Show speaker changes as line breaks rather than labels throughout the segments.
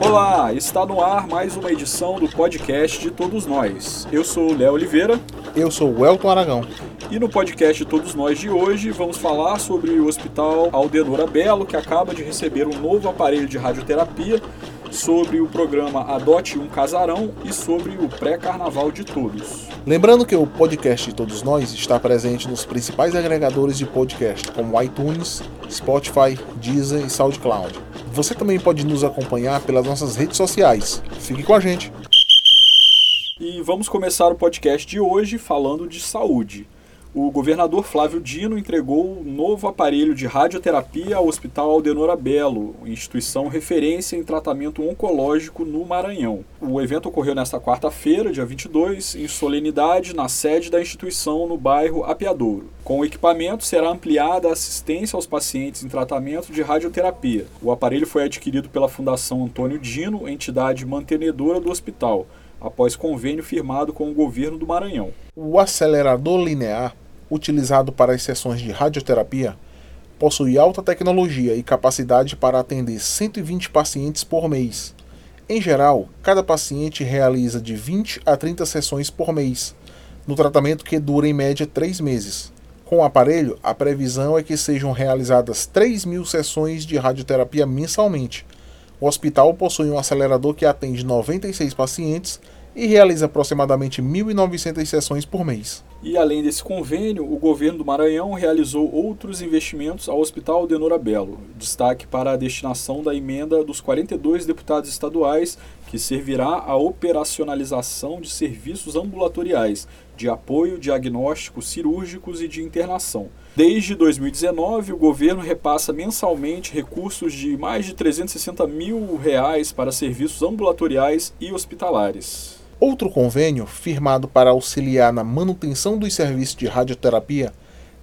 Olá, está no ar mais uma edição do podcast de Todos Nós. Eu sou o Léo Oliveira.
Eu sou o Elton Aragão.
E no podcast de Todos Nós de hoje vamos falar sobre o Hospital Aldenora Belo, que acaba de receber um novo aparelho de radioterapia, sobre o programa Adote um Casarão e sobre o pré-carnaval de todos.
Lembrando que o podcast de Todos Nós está presente nos principais agregadores de podcast, como iTunes, Spotify, Deezer e SoundCloud. Você também pode nos acompanhar pelas nossas redes sociais. Fique com a gente!
E vamos começar o podcast de hoje falando de saúde o governador Flávio Dino entregou um novo aparelho de radioterapia ao Hospital Aldenora Belo, instituição referência em tratamento oncológico no Maranhão. O evento ocorreu nesta quarta-feira, dia 22, em solenidade na sede da instituição no bairro Apiadouro. Com o equipamento será ampliada a assistência aos pacientes em tratamento de radioterapia. O aparelho foi adquirido pela Fundação Antônio Dino, entidade mantenedora do hospital após convênio firmado com o governo do Maranhão.
O acelerador linear utilizado para as sessões de radioterapia, possui alta tecnologia e capacidade para atender 120 pacientes por mês. Em geral, cada paciente realiza de 20 a 30 sessões por mês, no tratamento que dura em média 3 meses. Com o aparelho, a previsão é que sejam realizadas 3 mil sessões de radioterapia mensalmente. O hospital possui um acelerador que atende 96 pacientes e realiza aproximadamente 1.900 sessões por mês.
E além desse convênio, o governo do Maranhão realizou outros investimentos ao Hospital Denora Belo. Destaque para a destinação da emenda dos 42 deputados estaduais, que servirá à operacionalização de serviços ambulatoriais de apoio diagnósticos cirúrgicos e de internação. Desde 2019, o governo repassa mensalmente recursos de mais de 360 mil reais para serviços ambulatoriais e hospitalares.
Outro convênio, firmado para auxiliar na manutenção dos serviços de radioterapia,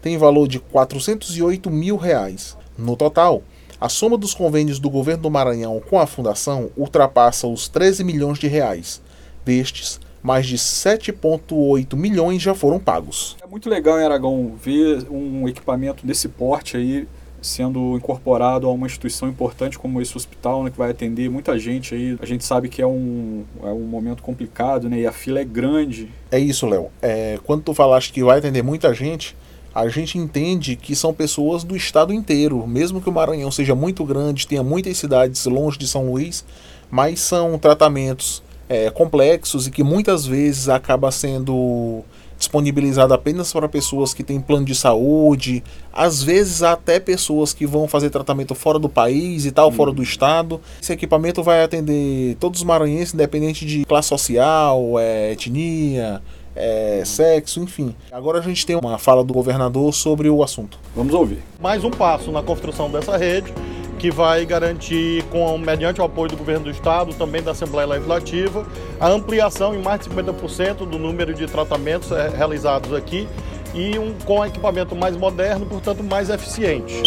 tem valor de 408 mil reais. No total, a soma dos convênios do governo do Maranhão com a fundação ultrapassa os 13 milhões de reais. Destes, mais de 7,8 milhões já foram pagos.
É muito legal, Aragão, ver um equipamento desse porte aí sendo incorporado a uma instituição importante como esse hospital, né, que vai atender muita gente aí. A gente sabe que é um, é um momento complicado, né, e a fila é grande.
É isso, Léo. É, quando tu falaste que vai atender muita gente, a gente entende que são pessoas do estado inteiro, mesmo que o Maranhão seja muito grande, tenha muitas cidades longe de São Luís, mas são tratamentos é, complexos e que muitas vezes acaba sendo disponibilizado apenas para pessoas que têm plano de saúde, às vezes até pessoas que vão fazer tratamento fora do país e tal, uhum. fora do estado. Esse equipamento vai atender todos os maranhenses, independente de classe social, é, etnia, é, sexo, enfim. Agora a gente tem uma fala do governador sobre o assunto.
Vamos ouvir.
Mais um passo na construção dessa rede que vai garantir, com, mediante o apoio do governo do estado, também da Assembleia Legislativa, a ampliação em mais de 50% do número de tratamentos eh, realizados aqui e um, com equipamento mais moderno, portanto mais eficiente.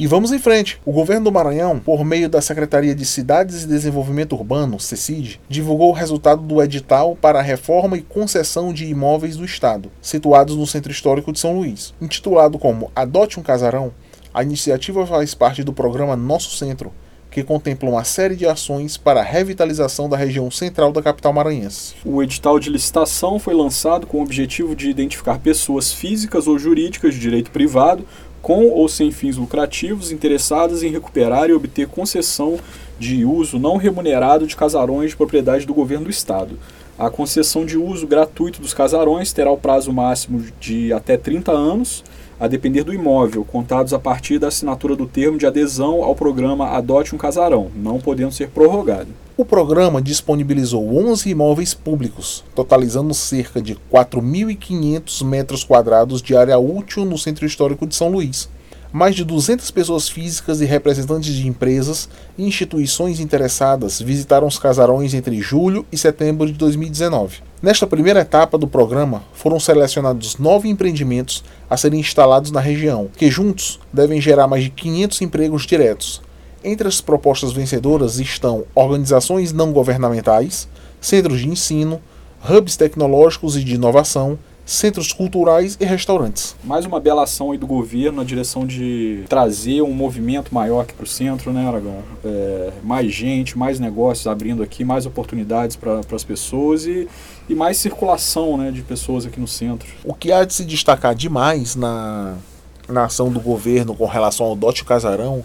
E vamos em frente. O governo do Maranhão, por meio da Secretaria de Cidades e Desenvolvimento Urbano, CECID, divulgou o resultado do edital para a reforma e concessão de imóveis do Estado, situados no Centro Histórico de São Luís. Intitulado como Adote um Casarão, a iniciativa faz parte do programa Nosso Centro, que contempla uma série de ações para a revitalização da região central da capital maranhense.
O edital de licitação foi lançado com o objetivo de identificar pessoas físicas ou jurídicas de direito privado, com ou sem fins lucrativos, interessadas em recuperar e obter concessão de uso não remunerado de casarões de propriedade do governo do Estado. A concessão de uso gratuito dos casarões terá o prazo máximo de até 30 anos a depender do imóvel, contados a partir da assinatura do termo de adesão ao programa Adote um Casarão, não podendo ser prorrogado.
O programa disponibilizou 11 imóveis públicos, totalizando cerca de 4.500 metros quadrados de área útil no Centro Histórico de São Luís. Mais de 200 pessoas físicas e representantes de empresas e instituições interessadas visitaram os casarões entre julho e setembro de 2019. Nesta primeira etapa do programa, foram selecionados nove empreendimentos a serem instalados na região, que juntos devem gerar mais de 500 empregos diretos. Entre as propostas vencedoras estão organizações não governamentais, centros de ensino, hubs tecnológicos e de inovação, centros culturais e restaurantes.
Mais uma bela ação aí do governo na direção de trazer um movimento maior aqui para o centro, né, Aragão? É, mais gente, mais negócios abrindo aqui, mais oportunidades para as pessoas e, e mais circulação né, de pessoas aqui no centro.
O que há de se destacar demais na, na ação do governo com relação ao Dote Casarão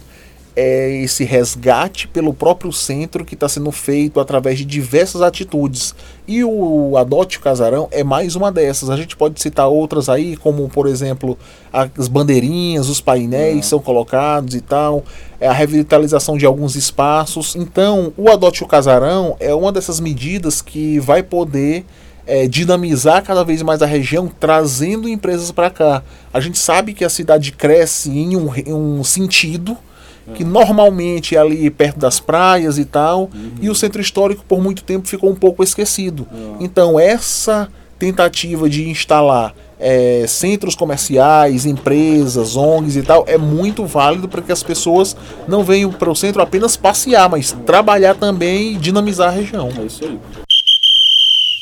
é esse resgate pelo próprio centro que está sendo feito através de diversas atitudes. E o Adote Casarão é mais uma dessas. A gente pode citar outras aí, como por exemplo as bandeirinhas, os painéis é. são colocados e tal, é a revitalização de alguns espaços. Então, o Adote o Casarão é uma dessas medidas que vai poder é, dinamizar cada vez mais a região, trazendo empresas para cá. A gente sabe que a cidade cresce em um, em um sentido que normalmente é ali perto das praias e tal, uhum. e o centro histórico por muito tempo ficou um pouco esquecido. Uhum. Então essa tentativa de instalar é, centros comerciais, empresas, ONGs e tal, é muito válido para que as pessoas não venham para o centro apenas passear, mas trabalhar também e dinamizar a região.
É isso aí.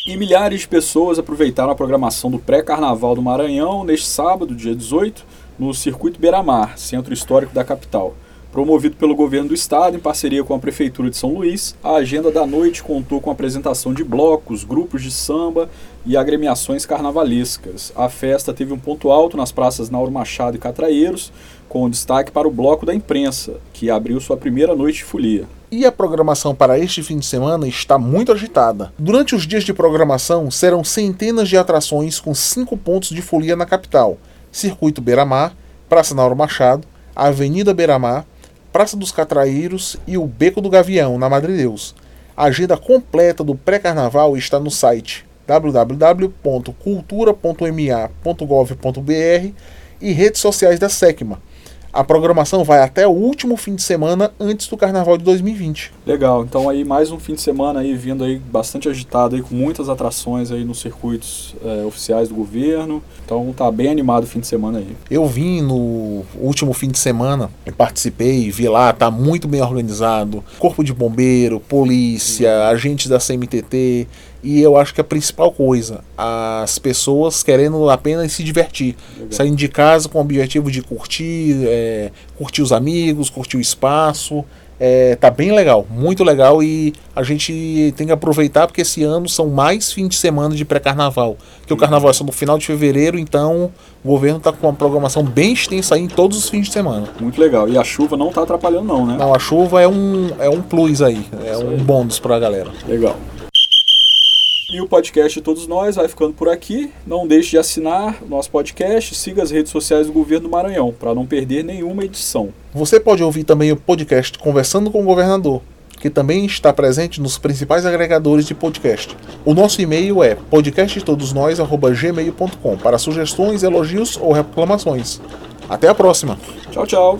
E milhares de pessoas aproveitaram a programação do pré-carnaval do Maranhão neste sábado, dia 18, no Circuito Beira-Mar, centro histórico da capital. Promovido pelo governo do estado, em parceria com a Prefeitura de São Luís, a agenda da noite contou com a apresentação de blocos, grupos de samba e agremiações carnavalescas. A festa teve um ponto alto nas praças Nauro Machado e Catraeiros, com destaque para o Bloco da Imprensa, que abriu sua primeira noite de folia.
E a programação para este fim de semana está muito agitada. Durante os dias de programação, serão centenas de atrações com cinco pontos de folia na capital: Circuito Beira-Mar, Praça Nauro Machado, Avenida Beira-Mar, Praça dos Catraíros e o Beco do Gavião, na Madre Deus. A agenda completa do pré-carnaval está no site www.cultura.ma.gov.br e redes sociais da SECMA. A programação vai até o último fim de semana antes do Carnaval de 2020.
Legal, então aí mais um fim de semana aí vindo aí bastante agitado aí com muitas atrações aí nos circuitos é, oficiais do governo. Então tá bem animado o fim de semana aí.
Eu vim no último fim de semana, participei, vi lá, tá muito bem organizado. Corpo de bombeiro, polícia, agentes da CMTT, e eu acho que a principal coisa, as pessoas querendo apenas se divertir, Legal. saindo de casa com o objetivo de curtir, é, curtir os amigos, curtir o espaço. É, tá bem legal, muito legal e a gente tem que aproveitar porque esse ano são mais fins de semana de pré-carnaval. Que o carnaval é só no final de fevereiro, então o governo está com uma programação bem extensa aí em todos os fins de semana.
Muito legal. E a chuva não está atrapalhando não, né?
Não, a chuva é um, é um plus aí, é um bônus para a galera.
Legal. E o podcast de todos nós vai ficando por aqui. Não deixe de assinar o nosso podcast, siga as redes sociais do Governo do Maranhão para não perder nenhuma edição.
Você pode ouvir também o podcast Conversando com o Governador, que também está presente nos principais agregadores de podcast. O nosso e-mail é podcasttodosnós@gmail.com para sugestões, elogios ou reclamações. Até a próxima.
Tchau, tchau.